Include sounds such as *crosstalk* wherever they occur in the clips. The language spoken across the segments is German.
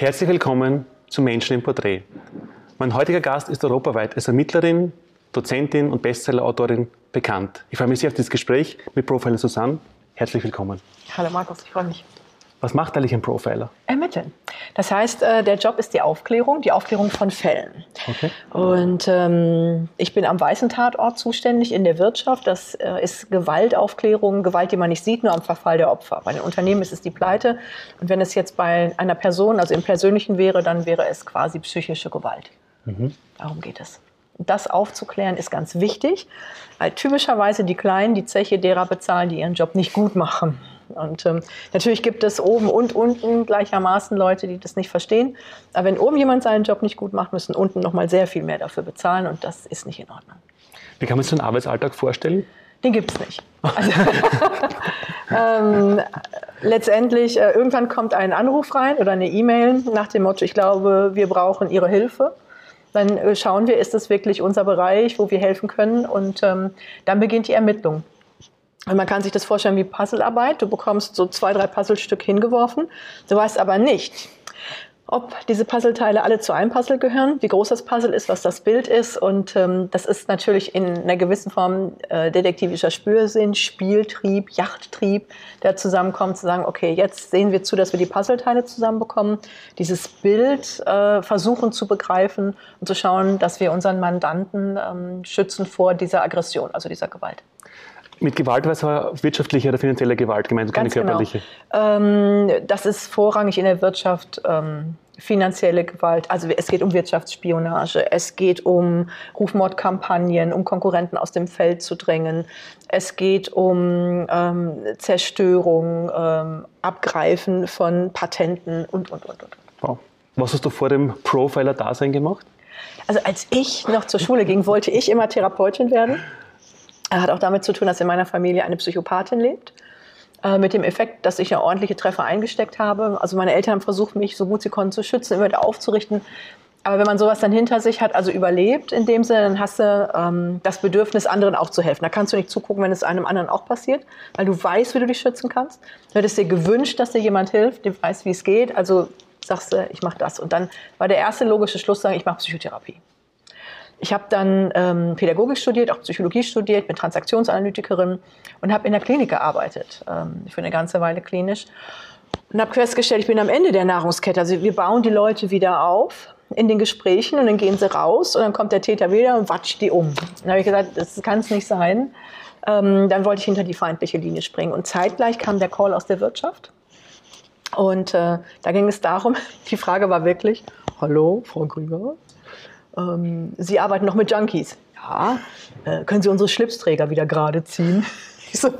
Herzlich willkommen zu Menschen im Porträt. Mein heutiger Gast ist europaweit als Ermittlerin, Dozentin und Bestsellerautorin bekannt. Ich freue mich sehr auf dieses Gespräch mit Profiler Susanne. Herzlich willkommen. Hallo Markus, ich freue mich. Was macht eigentlich ein Profiler? Ermitteln. Das heißt, äh, der Job ist die Aufklärung, die Aufklärung von Fällen. Okay. Und ähm, ich bin am weißen Tatort zuständig in der Wirtschaft. Das äh, ist Gewaltaufklärung, Gewalt, die man nicht sieht, nur am Verfall der Opfer. Bei den Unternehmen ist es die Pleite. Und wenn es jetzt bei einer Person, also im Persönlichen wäre, dann wäre es quasi psychische Gewalt. Mhm. Darum geht es. Das aufzuklären ist ganz wichtig, weil typischerweise die Kleinen die Zeche derer bezahlen, die ihren Job nicht gut machen. Und ähm, natürlich gibt es oben und unten gleichermaßen Leute, die das nicht verstehen. Aber wenn oben jemand seinen Job nicht gut macht, müssen unten noch mal sehr viel mehr dafür bezahlen und das ist nicht in Ordnung. Wie kann man sich so einen Arbeitsalltag vorstellen? Den gibt es nicht. Also, *laughs* ähm, letztendlich, äh, irgendwann kommt ein Anruf rein oder eine E-Mail nach dem Motto, ich glaube, wir brauchen Ihre Hilfe. Dann äh, schauen wir, ist das wirklich unser Bereich, wo wir helfen können? Und ähm, dann beginnt die Ermittlung. Man kann sich das vorstellen wie Puzzlearbeit. Du bekommst so zwei, drei Puzzlestück hingeworfen. Du weißt aber nicht, ob diese Puzzleteile alle zu einem Puzzle gehören, wie groß das Puzzle ist, was das Bild ist. Und ähm, das ist natürlich in einer gewissen Form äh, detektivischer Spürsinn, Spieltrieb, Yachttrieb, der zusammenkommt, zu sagen, okay, jetzt sehen wir zu, dass wir die Puzzleteile zusammenbekommen, dieses Bild äh, versuchen zu begreifen und zu schauen, dass wir unseren Mandanten ähm, schützen vor dieser Aggression, also dieser Gewalt. Mit Gewalt war es wirtschaftliche oder finanzielle Gewalt gemeint, keine genau. körperliche? Genau. Ähm, das ist vorrangig in der Wirtschaft ähm, finanzielle Gewalt. Also es geht um Wirtschaftsspionage, es geht um Rufmordkampagnen, um Konkurrenten aus dem Feld zu drängen, es geht um ähm, Zerstörung, ähm, Abgreifen von Patenten und, und, und, und. Wow. Was hast du vor dem Profiler-Dasein gemacht? Also als ich noch zur Schule ging, wollte ich immer Therapeutin werden. Hat auch damit zu tun, dass in meiner Familie eine Psychopathin lebt. Äh, mit dem Effekt, dass ich ja ordentliche Treffer eingesteckt habe. Also meine Eltern haben versucht, mich so gut sie konnten zu schützen, immer wieder aufzurichten. Aber wenn man sowas dann hinter sich hat, also überlebt in dem Sinne, dann hast du ähm, das Bedürfnis, anderen auch zu helfen. Da kannst du nicht zugucken, wenn es einem anderen auch passiert, weil du weißt, wie du dich schützen kannst. Du hättest dir gewünscht, dass dir jemand hilft, der weiß, wie es geht. Also sagst du, ich mache das. Und dann war der erste logische Schluss, sagen, ich mache Psychotherapie. Ich habe dann ähm, Pädagogik studiert, auch Psychologie studiert, bin Transaktionsanalytikerin und habe in der Klinik gearbeitet, ähm, für eine ganze Weile klinisch. Und habe festgestellt, ich bin am Ende der Nahrungskette. Also wir bauen die Leute wieder auf in den Gesprächen und dann gehen sie raus und dann kommt der Täter wieder und watscht die um. Dann habe ich gesagt, das kann es nicht sein. Ähm, dann wollte ich hinter die feindliche Linie springen. Und zeitgleich kam der Call aus der Wirtschaft. Und äh, da ging es darum, *laughs* die Frage war wirklich, hallo, Frau Grüber, ähm, Sie arbeiten noch mit Junkies. Ja, äh, können Sie unsere Schlipsträger wieder gerade ziehen? *laughs* Ich so,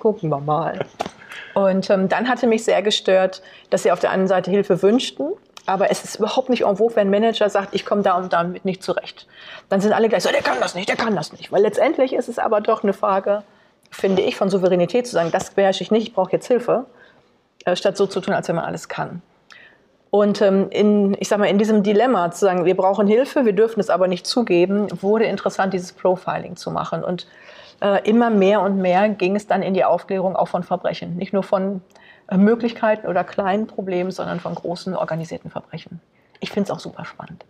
gucken wir mal. Und ähm, dann hatte mich sehr gestört, dass sie auf der einen Seite Hilfe wünschten, aber es ist überhaupt nicht en vogue, wenn ein Manager sagt, ich komme da und damit nicht zurecht. Dann sind alle gleich so, der kann das nicht, der kann das nicht. Weil letztendlich ist es aber doch eine Frage, finde ich, von Souveränität zu sagen, das beherrsche ich nicht, ich brauche jetzt Hilfe, äh, statt so zu tun, als wenn man alles kann. Und ähm, in, ich sag mal, in diesem Dilemma zu sagen, wir brauchen Hilfe, wir dürfen es aber nicht zugeben, wurde interessant, dieses Profiling zu machen. Und äh, immer mehr und mehr ging es dann in die Aufklärung auch von Verbrechen. Nicht nur von äh, Möglichkeiten oder kleinen Problemen, sondern von großen organisierten Verbrechen. Ich finde es auch super spannend.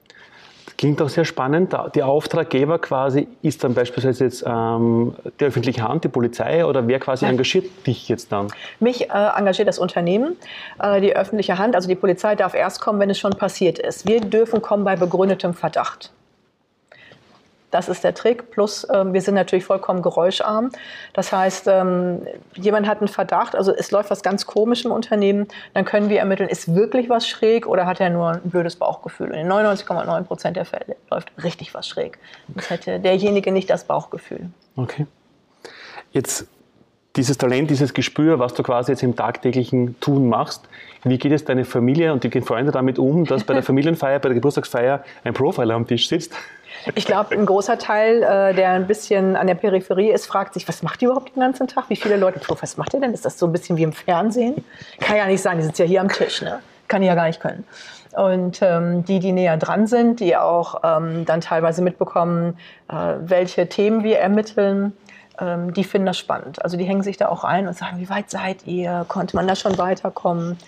Klingt auch sehr spannend. Die Auftraggeber quasi ist dann beispielsweise jetzt ähm, die öffentliche Hand, die Polizei oder wer quasi engagiert dich jetzt dann? Mich äh, engagiert das Unternehmen. Äh, die öffentliche Hand, also die Polizei darf erst kommen, wenn es schon passiert ist. Wir dürfen kommen bei begründetem Verdacht. Das ist der Trick. Plus, ähm, wir sind natürlich vollkommen geräuscharm. Das heißt, ähm, jemand hat einen Verdacht, also es läuft was ganz komisch im Unternehmen, dann können wir ermitteln, ist wirklich was schräg oder hat er nur ein blödes Bauchgefühl? Und in 99,9 Prozent der Fälle läuft richtig was schräg. Das hätte derjenige nicht das Bauchgefühl. Okay. Jetzt dieses Talent, dieses Gespür, was du quasi jetzt im tagtäglichen Tun machst, wie geht es deine Familie und die Freunde damit um, dass bei der *laughs* Familienfeier, bei der Geburtstagsfeier ein Profiler am Tisch sitzt? Ich glaube, ein großer Teil, äh, der ein bisschen an der Peripherie ist, fragt sich, was macht die überhaupt den ganzen Tag? Wie viele Leute, was macht ihr denn? Ist das so ein bisschen wie im Fernsehen? Kann ja nicht sein, die sitzt ja hier am Tisch, ne? Kann die ja gar nicht können. Und ähm, die, die näher dran sind, die auch ähm, dann teilweise mitbekommen, äh, welche Themen wir ermitteln, die finden das spannend. Also die hängen sich da auch ein und sagen, wie weit seid ihr? Konnte man da schon weiterkommen?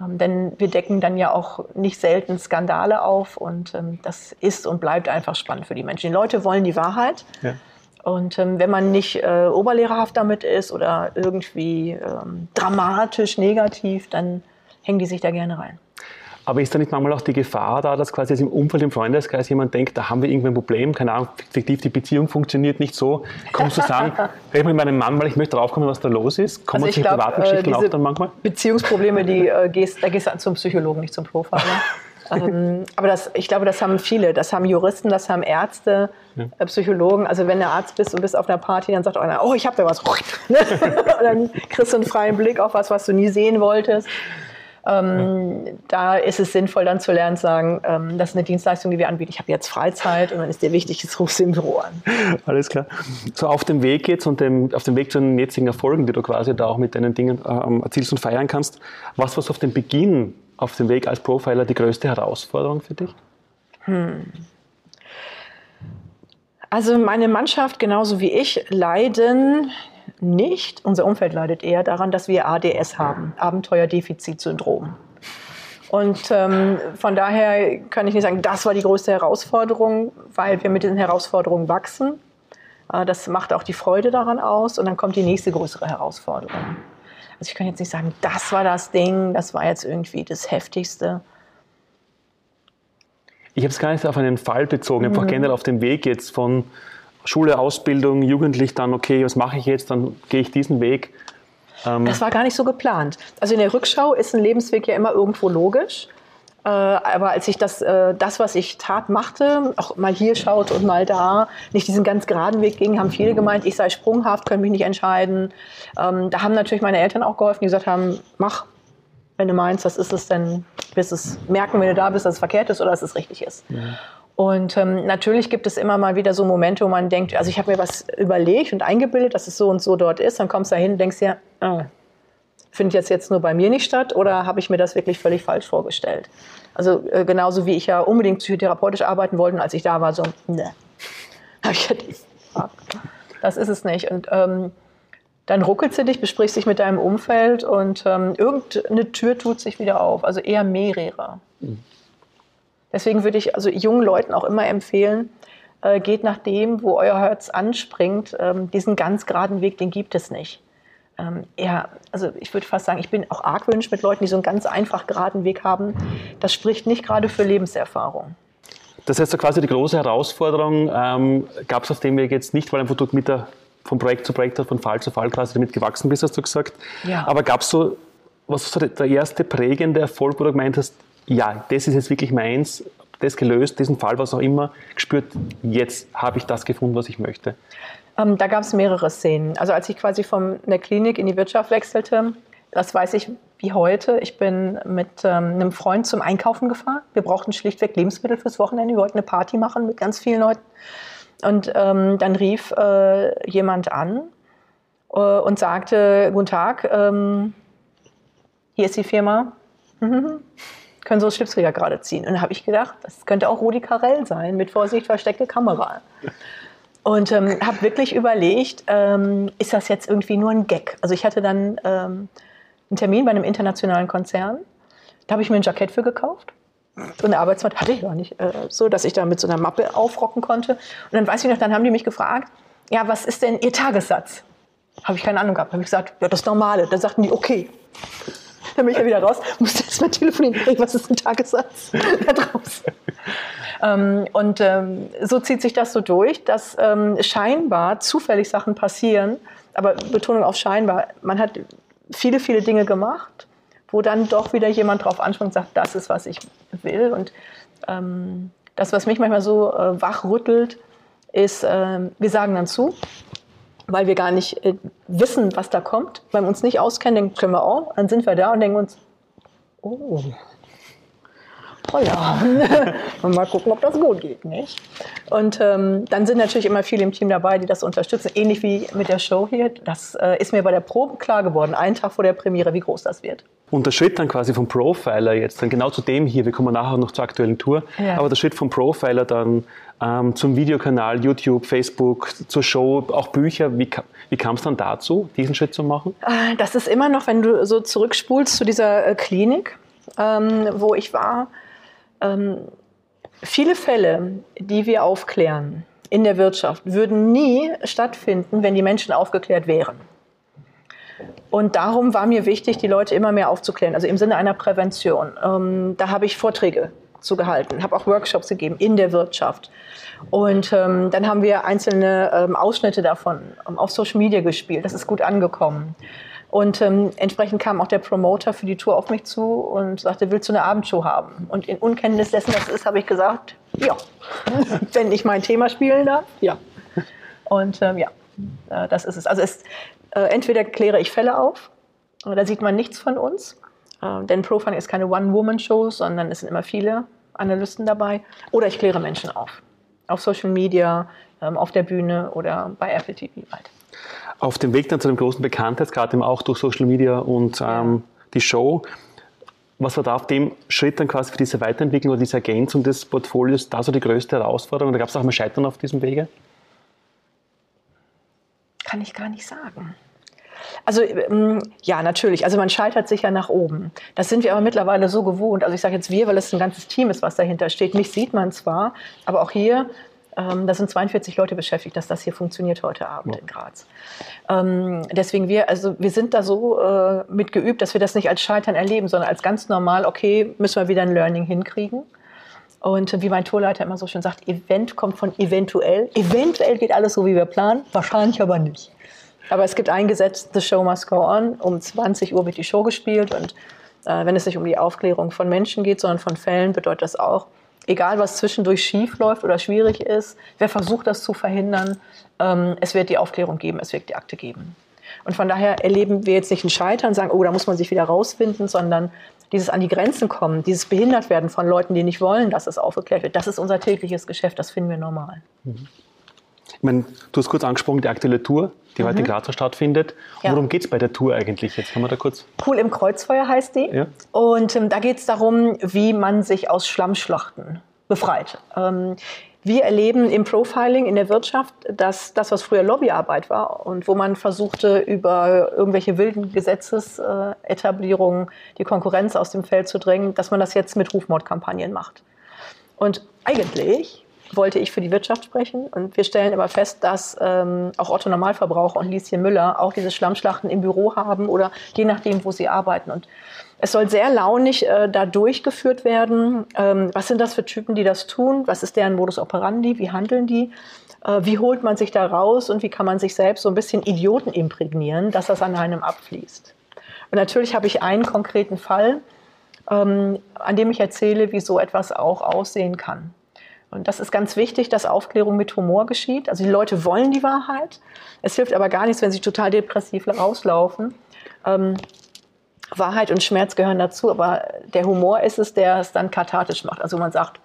Ähm, denn wir decken dann ja auch nicht selten Skandale auf und ähm, das ist und bleibt einfach spannend für die Menschen. Die Leute wollen die Wahrheit. Ja. Und ähm, wenn man nicht äh, oberlehrerhaft damit ist oder irgendwie ähm, dramatisch negativ, dann hängen die sich da gerne rein. Aber ist da nicht manchmal auch die Gefahr da, dass quasi jetzt im Umfeld, im Freundeskreis jemand denkt, da haben wir irgendwie ein Problem, keine Ahnung, fiktiv, die Beziehung funktioniert nicht so. Kommst du sagen, red mit meinem Mann, weil ich möchte draufkommen, was da los ist? Kommen also sich privaten Geschichten äh, auch dann manchmal? Beziehungsprobleme, die äh, gehst, da gehst du zum Psychologen, nicht zum Profiler. *laughs* ähm, aber das, ich glaube, das haben viele. Das haben Juristen, das haben Ärzte, ja. äh, Psychologen. Also wenn du Arzt bist und bist auf einer Party, dann sagt einer, oh, ich habe da was. *laughs* und dann kriegst du einen freien Blick auf was, was du nie sehen wolltest. Ähm, ja. Da ist es sinnvoll, dann zu lernen, zu sagen, ähm, das ist eine Dienstleistung, die wir anbieten. Ich habe jetzt Freizeit und dann ist dir wichtig, jetzt rufst du im Büro an. Alles klar. So auf dem Weg jetzt und dem, auf dem Weg zu den jetzigen Erfolgen, die du quasi da auch mit deinen Dingen äh, erzielst und feiern kannst, was war auf dem Beginn, auf dem Weg als Profiler die größte Herausforderung für dich? Hm. Also meine Mannschaft genauso wie ich leiden nicht. Unser Umfeld leidet eher daran, dass wir ADS haben, Abenteuerdefizitsyndrom. Und ähm, von daher kann ich nicht sagen, das war die größte Herausforderung, weil wir mit diesen Herausforderungen wachsen. Äh, das macht auch die Freude daran aus und dann kommt die nächste größere Herausforderung. Also ich kann jetzt nicht sagen, das war das Ding, das war jetzt irgendwie das Heftigste. Ich habe es gar nicht auf einen Fall bezogen, einfach mhm. generell auf den Weg jetzt von Schule, Ausbildung, jugendlich dann, okay, was mache ich jetzt, dann gehe ich diesen Weg. Ähm das war gar nicht so geplant. Also in der Rückschau ist ein Lebensweg ja immer irgendwo logisch. Äh, aber als ich das, äh, das, was ich tat, machte, auch mal hier schaut und mal da, nicht diesen ganz geraden Weg ging, haben viele gemeint, ich sei sprunghaft, könnte mich nicht entscheiden. Ähm, da haben natürlich meine Eltern auch geholfen, die gesagt haben, mach, wenn du meinst, das ist es, dann wirst es merken, wenn du da bist, dass es verkehrt ist oder dass es richtig ist. Ja. Und ähm, natürlich gibt es immer mal wieder so Momente, wo man denkt, also ich habe mir was überlegt und eingebildet, dass es so und so dort ist. Dann kommst du da hin und denkst dir, ah, findet jetzt jetzt nur bei mir nicht statt oder habe ich mir das wirklich völlig falsch vorgestellt? Also äh, genauso wie ich ja unbedingt psychotherapeutisch arbeiten wollte, als ich da war, so, ne, *laughs* das ist es nicht. Und ähm, dann ruckelst du dich, besprichst dich mit deinem Umfeld und ähm, irgendeine Tür tut sich wieder auf, also eher mehrere. Mhm. Deswegen würde ich also jungen Leuten auch immer empfehlen, äh, geht nach dem, wo euer Herz anspringt. Ähm, diesen ganz geraden Weg, den gibt es nicht. Ähm, ja, also ich würde fast sagen, ich bin auch argwöhnisch mit Leuten, die so einen ganz einfach geraden Weg haben. Das spricht nicht gerade für Lebenserfahrung. Das heißt, so quasi die große Herausforderung ähm, gab es auf dem Weg jetzt nicht, weil einfach du mit der, von Projekt zu Projekt, von Fall zu Fall quasi damit gewachsen bist, hast du gesagt. Ja. Aber gab es so, was ist so der erste prägende Erfolg, wo du gemeint hast, ja, das ist jetzt wirklich meins, das gelöst, diesen Fall, was auch immer, gespürt, jetzt habe ich das gefunden, was ich möchte? Ähm, da gab es mehrere Szenen. Also als ich quasi von der Klinik in die Wirtschaft wechselte, das weiß ich wie heute. Ich bin mit ähm, einem Freund zum Einkaufen gefahren. Wir brauchten schlichtweg Lebensmittel fürs Wochenende. Wir wollten eine Party machen mit ganz vielen Leuten. Und ähm, dann rief äh, jemand an äh, und sagte, guten Tag, ähm, hier ist die Firma. *laughs* Können so Schlipsträger gerade ziehen. Und dann habe ich gedacht, das könnte auch Rudi Carell sein, mit Vorsicht versteckte Kamera. Und ähm, habe wirklich überlegt, ähm, ist das jetzt irgendwie nur ein Gag? Also ich hatte dann ähm, einen Termin bei einem internationalen Konzern. Da habe ich mir ein Jackett für gekauft. So eine Arbeitsmatte hatte ich gar nicht, äh, so dass ich da mit so einer Mappe aufrocken konnte. Und dann weiß ich noch, dann haben die mich gefragt, ja, was ist denn Ihr Tagessatz? Habe ich keine Ahnung gehabt. Habe ich gesagt, ja, das Normale. Dann sagten die, okay. Dann bin ich ja wieder raus, musste erst mal telefonieren, hey, was ist ein Tagessatz? *laughs* Da draußen? Ähm, und ähm, so zieht sich das so durch, dass ähm, scheinbar zufällig Sachen passieren, aber Betonung auf scheinbar, man hat viele, viele Dinge gemacht, wo dann doch wieder jemand drauf anspringt und sagt, das ist, was ich will. Und ähm, das, was mich manchmal so äh, wachrüttelt, ist, äh, wir sagen dann zu, weil wir gar nicht äh, wissen, was da kommt, weil wir uns nicht auskennen, dann können wir auch, dann sind wir da und denken uns, oh, oh ja, *laughs* mal gucken, ob das gut geht, nicht? Und ähm, dann sind natürlich immer viele im Team dabei, die das unterstützen, ähnlich wie mit der Show hier. Das äh, ist mir bei der Probe klar geworden, einen Tag vor der Premiere, wie groß das wird. Und der Schritt dann quasi vom Profiler jetzt, dann genau zu dem hier, wir kommen nachher noch zur aktuellen Tour, ja. aber der Schritt vom Profiler dann ähm, zum Videokanal, YouTube, Facebook, zur Show, auch Bücher, wie, wie kam es dann dazu, diesen Schritt zu machen? Äh, das ist immer noch, wenn du so zurückspulst zu dieser äh, Klinik, ähm, wo ich war. Ähm, viele Fälle, die wir aufklären in der Wirtschaft, würden nie stattfinden, wenn die Menschen aufgeklärt wären. Und darum war mir wichtig, die Leute immer mehr aufzuklären, also im Sinne einer Prävention. Ähm, da habe ich Vorträge zugehalten, habe auch Workshops gegeben in der Wirtschaft. Und ähm, dann haben wir einzelne ähm, Ausschnitte davon ähm, auf Social Media gespielt. Das ist gut angekommen. Und ähm, entsprechend kam auch der Promoter für die Tour auf mich zu und sagte, willst du eine Abendshow haben? Und in Unkenntnis dessen, was ist, habe ich gesagt, ja, *laughs* wenn ich mein Thema spielen darf, ja. Und ähm, ja, äh, das ist es. Also es, äh, entweder kläre ich Fälle auf, da sieht man nichts von uns, äh, denn Profiling ist keine One-Woman-Show, sondern es sind immer viele Analysten dabei, oder ich kläre Menschen auf. Auf Social Media, ähm, auf der Bühne oder bei Apple TV halt. Auf dem Weg dann zu dem großen Bekanntheitsgrad, eben auch durch Social Media und ähm, die Show, was war da auf dem Schritt dann quasi für diese Weiterentwicklung oder diese Ergänzung des Portfolios da so die größte Herausforderung? Da gab es auch mal Scheitern auf diesem Wege? Kann ich gar nicht sagen. Also ähm, ja, natürlich. Also man scheitert sicher nach oben. Das sind wir aber mittlerweile so gewohnt. Also ich sage jetzt wir, weil es ein ganzes Team ist, was dahinter steht. Mich sieht man zwar, aber auch hier ähm, da sind 42 Leute beschäftigt, dass das hier funktioniert heute Abend ja. in Graz. Ähm, deswegen wir, also wir sind da so äh, mit geübt, dass wir das nicht als Scheitern erleben, sondern als ganz normal, okay, müssen wir wieder ein Learning hinkriegen. Und wie mein Tourleiter immer so schön sagt, Event kommt von eventuell. Eventuell geht alles so, wie wir planen, wahrscheinlich aber nicht. Aber es gibt ein Gesetz, The Show Must Go On. Um 20 Uhr wird die Show gespielt und äh, wenn es nicht um die Aufklärung von Menschen geht, sondern von Fällen, bedeutet das auch, egal was zwischendurch schief läuft oder schwierig ist, wer versucht das zu verhindern, ähm, es wird die Aufklärung geben, es wird die Akte geben. Und von daher erleben wir jetzt nicht ein Scheitern, sagen, oh, da muss man sich wieder rausfinden, sondern dieses an die Grenzen kommen, dieses Behindertwerden von Leuten, die nicht wollen, dass es aufgeklärt wird, das ist unser tägliches Geschäft, das finden wir normal. Mhm. Ich meine, du hast kurz angesprochen, die aktuelle Tour, die mhm. heute in Graz stattfindet. Ja. Worum geht es bei der Tour eigentlich? Jetzt kann man da kurz. Cool im Kreuzfeuer heißt die. Ja. Und ähm, da geht es darum, wie man sich aus Schlammschlachten befreit. Ähm, wir erleben im Profiling in der Wirtschaft, dass das, was früher Lobbyarbeit war und wo man versuchte, über irgendwelche wilden Gesetzesetablierungen die Konkurrenz aus dem Feld zu drängen, dass man das jetzt mit Rufmordkampagnen macht. Und eigentlich wollte ich für die Wirtschaft sprechen. Und wir stellen aber fest, dass ähm, auch Otto Normalverbraucher und Lieschen Müller auch diese Schlammschlachten im Büro haben oder je nachdem, wo sie arbeiten. Und es soll sehr launig äh, da durchgeführt werden. Ähm, was sind das für Typen, die das tun? Was ist deren Modus operandi? Wie handeln die? Äh, wie holt man sich da raus und wie kann man sich selbst so ein bisschen Idioten imprägnieren, dass das an einem abfließt? Und natürlich habe ich einen konkreten Fall, ähm, an dem ich erzähle, wie so etwas auch aussehen kann. Und das ist ganz wichtig, dass Aufklärung mit Humor geschieht. Also die Leute wollen die Wahrheit. Es hilft aber gar nichts, wenn sie total depressiv rauslaufen. Ähm, Wahrheit und Schmerz gehören dazu, aber der Humor ist es, der es dann kathartisch macht. Also man sagt,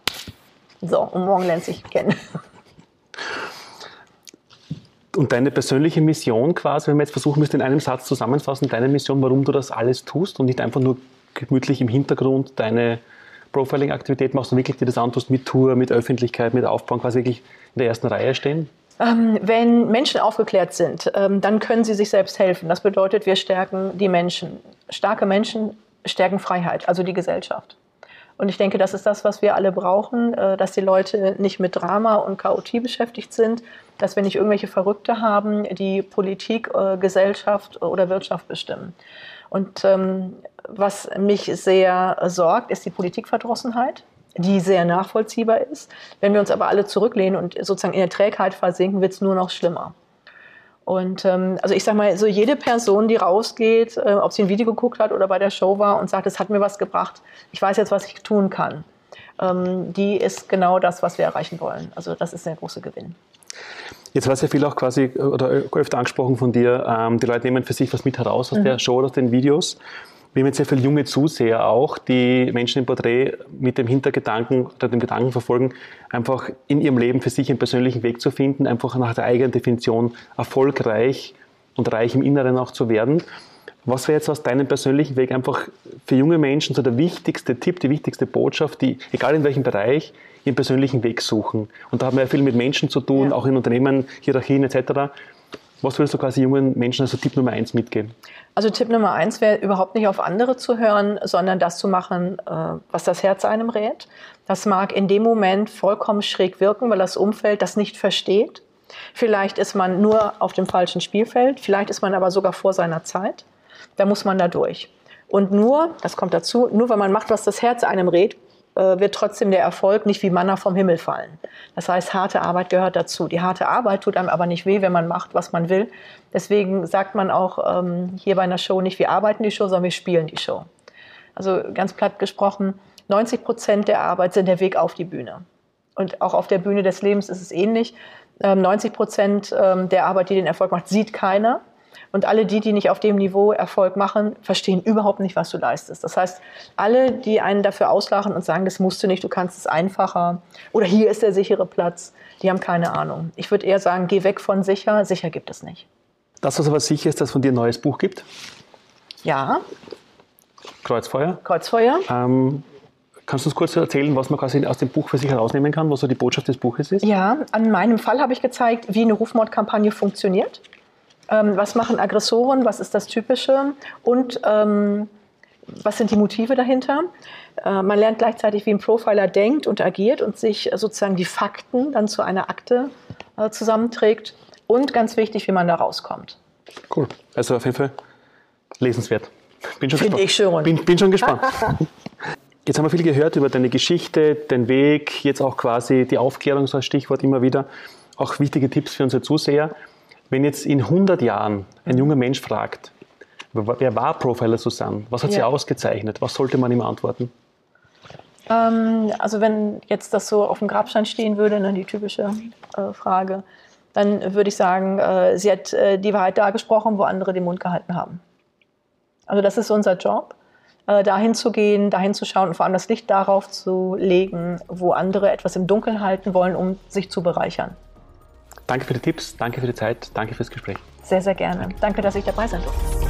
so, und morgen lernt sich kennen. Und deine persönliche Mission quasi, wenn man jetzt versuchen müsste, in einem Satz zusammenfassen, deine Mission, warum du das alles tust und nicht einfach nur gemütlich im Hintergrund deine Profiling-Aktivität machst und wirklich dir das antust mit Tour, mit Öffentlichkeit, mit Aufbau, quasi wirklich in der ersten Reihe stehen? Ähm, wenn Menschen aufgeklärt sind, ähm, dann können sie sich selbst helfen. Das bedeutet, wir stärken die Menschen. Starke Menschen stärken Freiheit, also die Gesellschaft. Und ich denke, das ist das, was wir alle brauchen, äh, dass die Leute nicht mit Drama und Chaotie beschäftigt sind, dass wir nicht irgendwelche Verrückte haben, die Politik, äh, Gesellschaft oder Wirtschaft bestimmen. Und ähm, was mich sehr sorgt, ist die Politikverdrossenheit die sehr nachvollziehbar ist. Wenn wir uns aber alle zurücklehnen und sozusagen in der Trägheit versinken, wird es nur noch schlimmer. Und ähm, also ich sage mal, so jede Person, die rausgeht, äh, ob sie ein Video geguckt hat oder bei der Show war und sagt, es hat mir was gebracht, ich weiß jetzt, was ich tun kann, ähm, die ist genau das, was wir erreichen wollen. Also das ist der große Gewinn. Jetzt war es ja viel auch quasi oder öfter angesprochen von dir, ähm, die Leute nehmen für sich was mit heraus aus mhm. der Show, aus den Videos. Wir haben jetzt sehr viele junge Zuseher auch, die Menschen im Porträt mit dem Hintergedanken oder dem Gedanken verfolgen, einfach in ihrem Leben für sich einen persönlichen Weg zu finden, einfach nach der eigenen Definition erfolgreich und reich im Inneren auch zu werden. Was wäre jetzt aus deinem persönlichen Weg einfach für junge Menschen so der wichtigste Tipp, die wichtigste Botschaft, die, egal in welchem Bereich, ihren persönlichen Weg suchen? Und da haben wir ja viel mit Menschen zu tun, ja. auch in Unternehmen, Hierarchien etc. Was würdest du quasi jungen Menschen also Tipp Nummer eins mitgeben? Also Tipp Nummer eins wäre überhaupt nicht auf andere zu hören, sondern das zu machen, äh, was das Herz einem rät. Das mag in dem Moment vollkommen schräg wirken, weil das Umfeld das nicht versteht. Vielleicht ist man nur auf dem falschen Spielfeld, vielleicht ist man aber sogar vor seiner Zeit. Da muss man da durch. Und nur, das kommt dazu, nur wenn man macht, was das Herz einem rät, wird trotzdem der Erfolg nicht wie Manna vom Himmel fallen. Das heißt, harte Arbeit gehört dazu. Die harte Arbeit tut einem aber nicht weh, wenn man macht, was man will. Deswegen sagt man auch ähm, hier bei einer Show nicht, wir arbeiten die Show, sondern wir spielen die Show. Also ganz platt gesprochen, 90 Prozent der Arbeit sind der Weg auf die Bühne. Und auch auf der Bühne des Lebens ist es ähnlich. 90 ähm, Prozent ähm, der Arbeit, die den Erfolg macht, sieht keiner. Und alle die, die nicht auf dem Niveau Erfolg machen, verstehen überhaupt nicht, was du leistest. Das heißt, alle, die einen dafür auslachen und sagen, das musst du nicht, du kannst es einfacher oder hier ist der sichere Platz, die haben keine Ahnung. Ich würde eher sagen, geh weg von sicher, sicher gibt es nicht. Das, was aber sicher ist, dass es von dir ein neues Buch gibt? Ja. Kreuzfeuer? Kreuzfeuer. Ähm, Kannst du uns kurz erzählen, was man quasi aus dem Buch für sich herausnehmen kann, was so die Botschaft des Buches ist? Ja, an meinem Fall habe ich gezeigt, wie eine Rufmordkampagne funktioniert. Ähm, was machen Aggressoren? Was ist das Typische? Und ähm, was sind die Motive dahinter? Äh, man lernt gleichzeitig, wie ein Profiler denkt und agiert und sich sozusagen die Fakten dann zu einer Akte äh, zusammenträgt. Und ganz wichtig, wie man da rauskommt. Cool. Also auf jeden Fall lesenswert. Bin schon Finde ich schon. Bin, bin schon gespannt. *laughs* Jetzt haben wir viel gehört über deine Geschichte, den Weg, jetzt auch quasi die Aufklärung so als Stichwort immer wieder. Auch wichtige Tipps für unsere Zuseher. Wenn jetzt in 100 Jahren ein junger Mensch fragt, wer war Profiler Susanne? Was hat ja. sie ausgezeichnet? Was sollte man ihm antworten? Ähm, also wenn jetzt das so auf dem Grabstein stehen würde, ne, die typische äh, Frage, dann würde ich sagen, äh, sie hat äh, die Wahrheit dargesprochen, wo andere den Mund gehalten haben. Also das ist unser Job, äh, dahin zu gehen, dahin zu schauen und vor allem das Licht darauf zu legen, wo andere etwas im Dunkeln halten wollen, um sich zu bereichern. Danke für die Tipps, danke für die Zeit, danke fürs Gespräch. Sehr, sehr gerne. Danke, dass ich dabei sein durfte.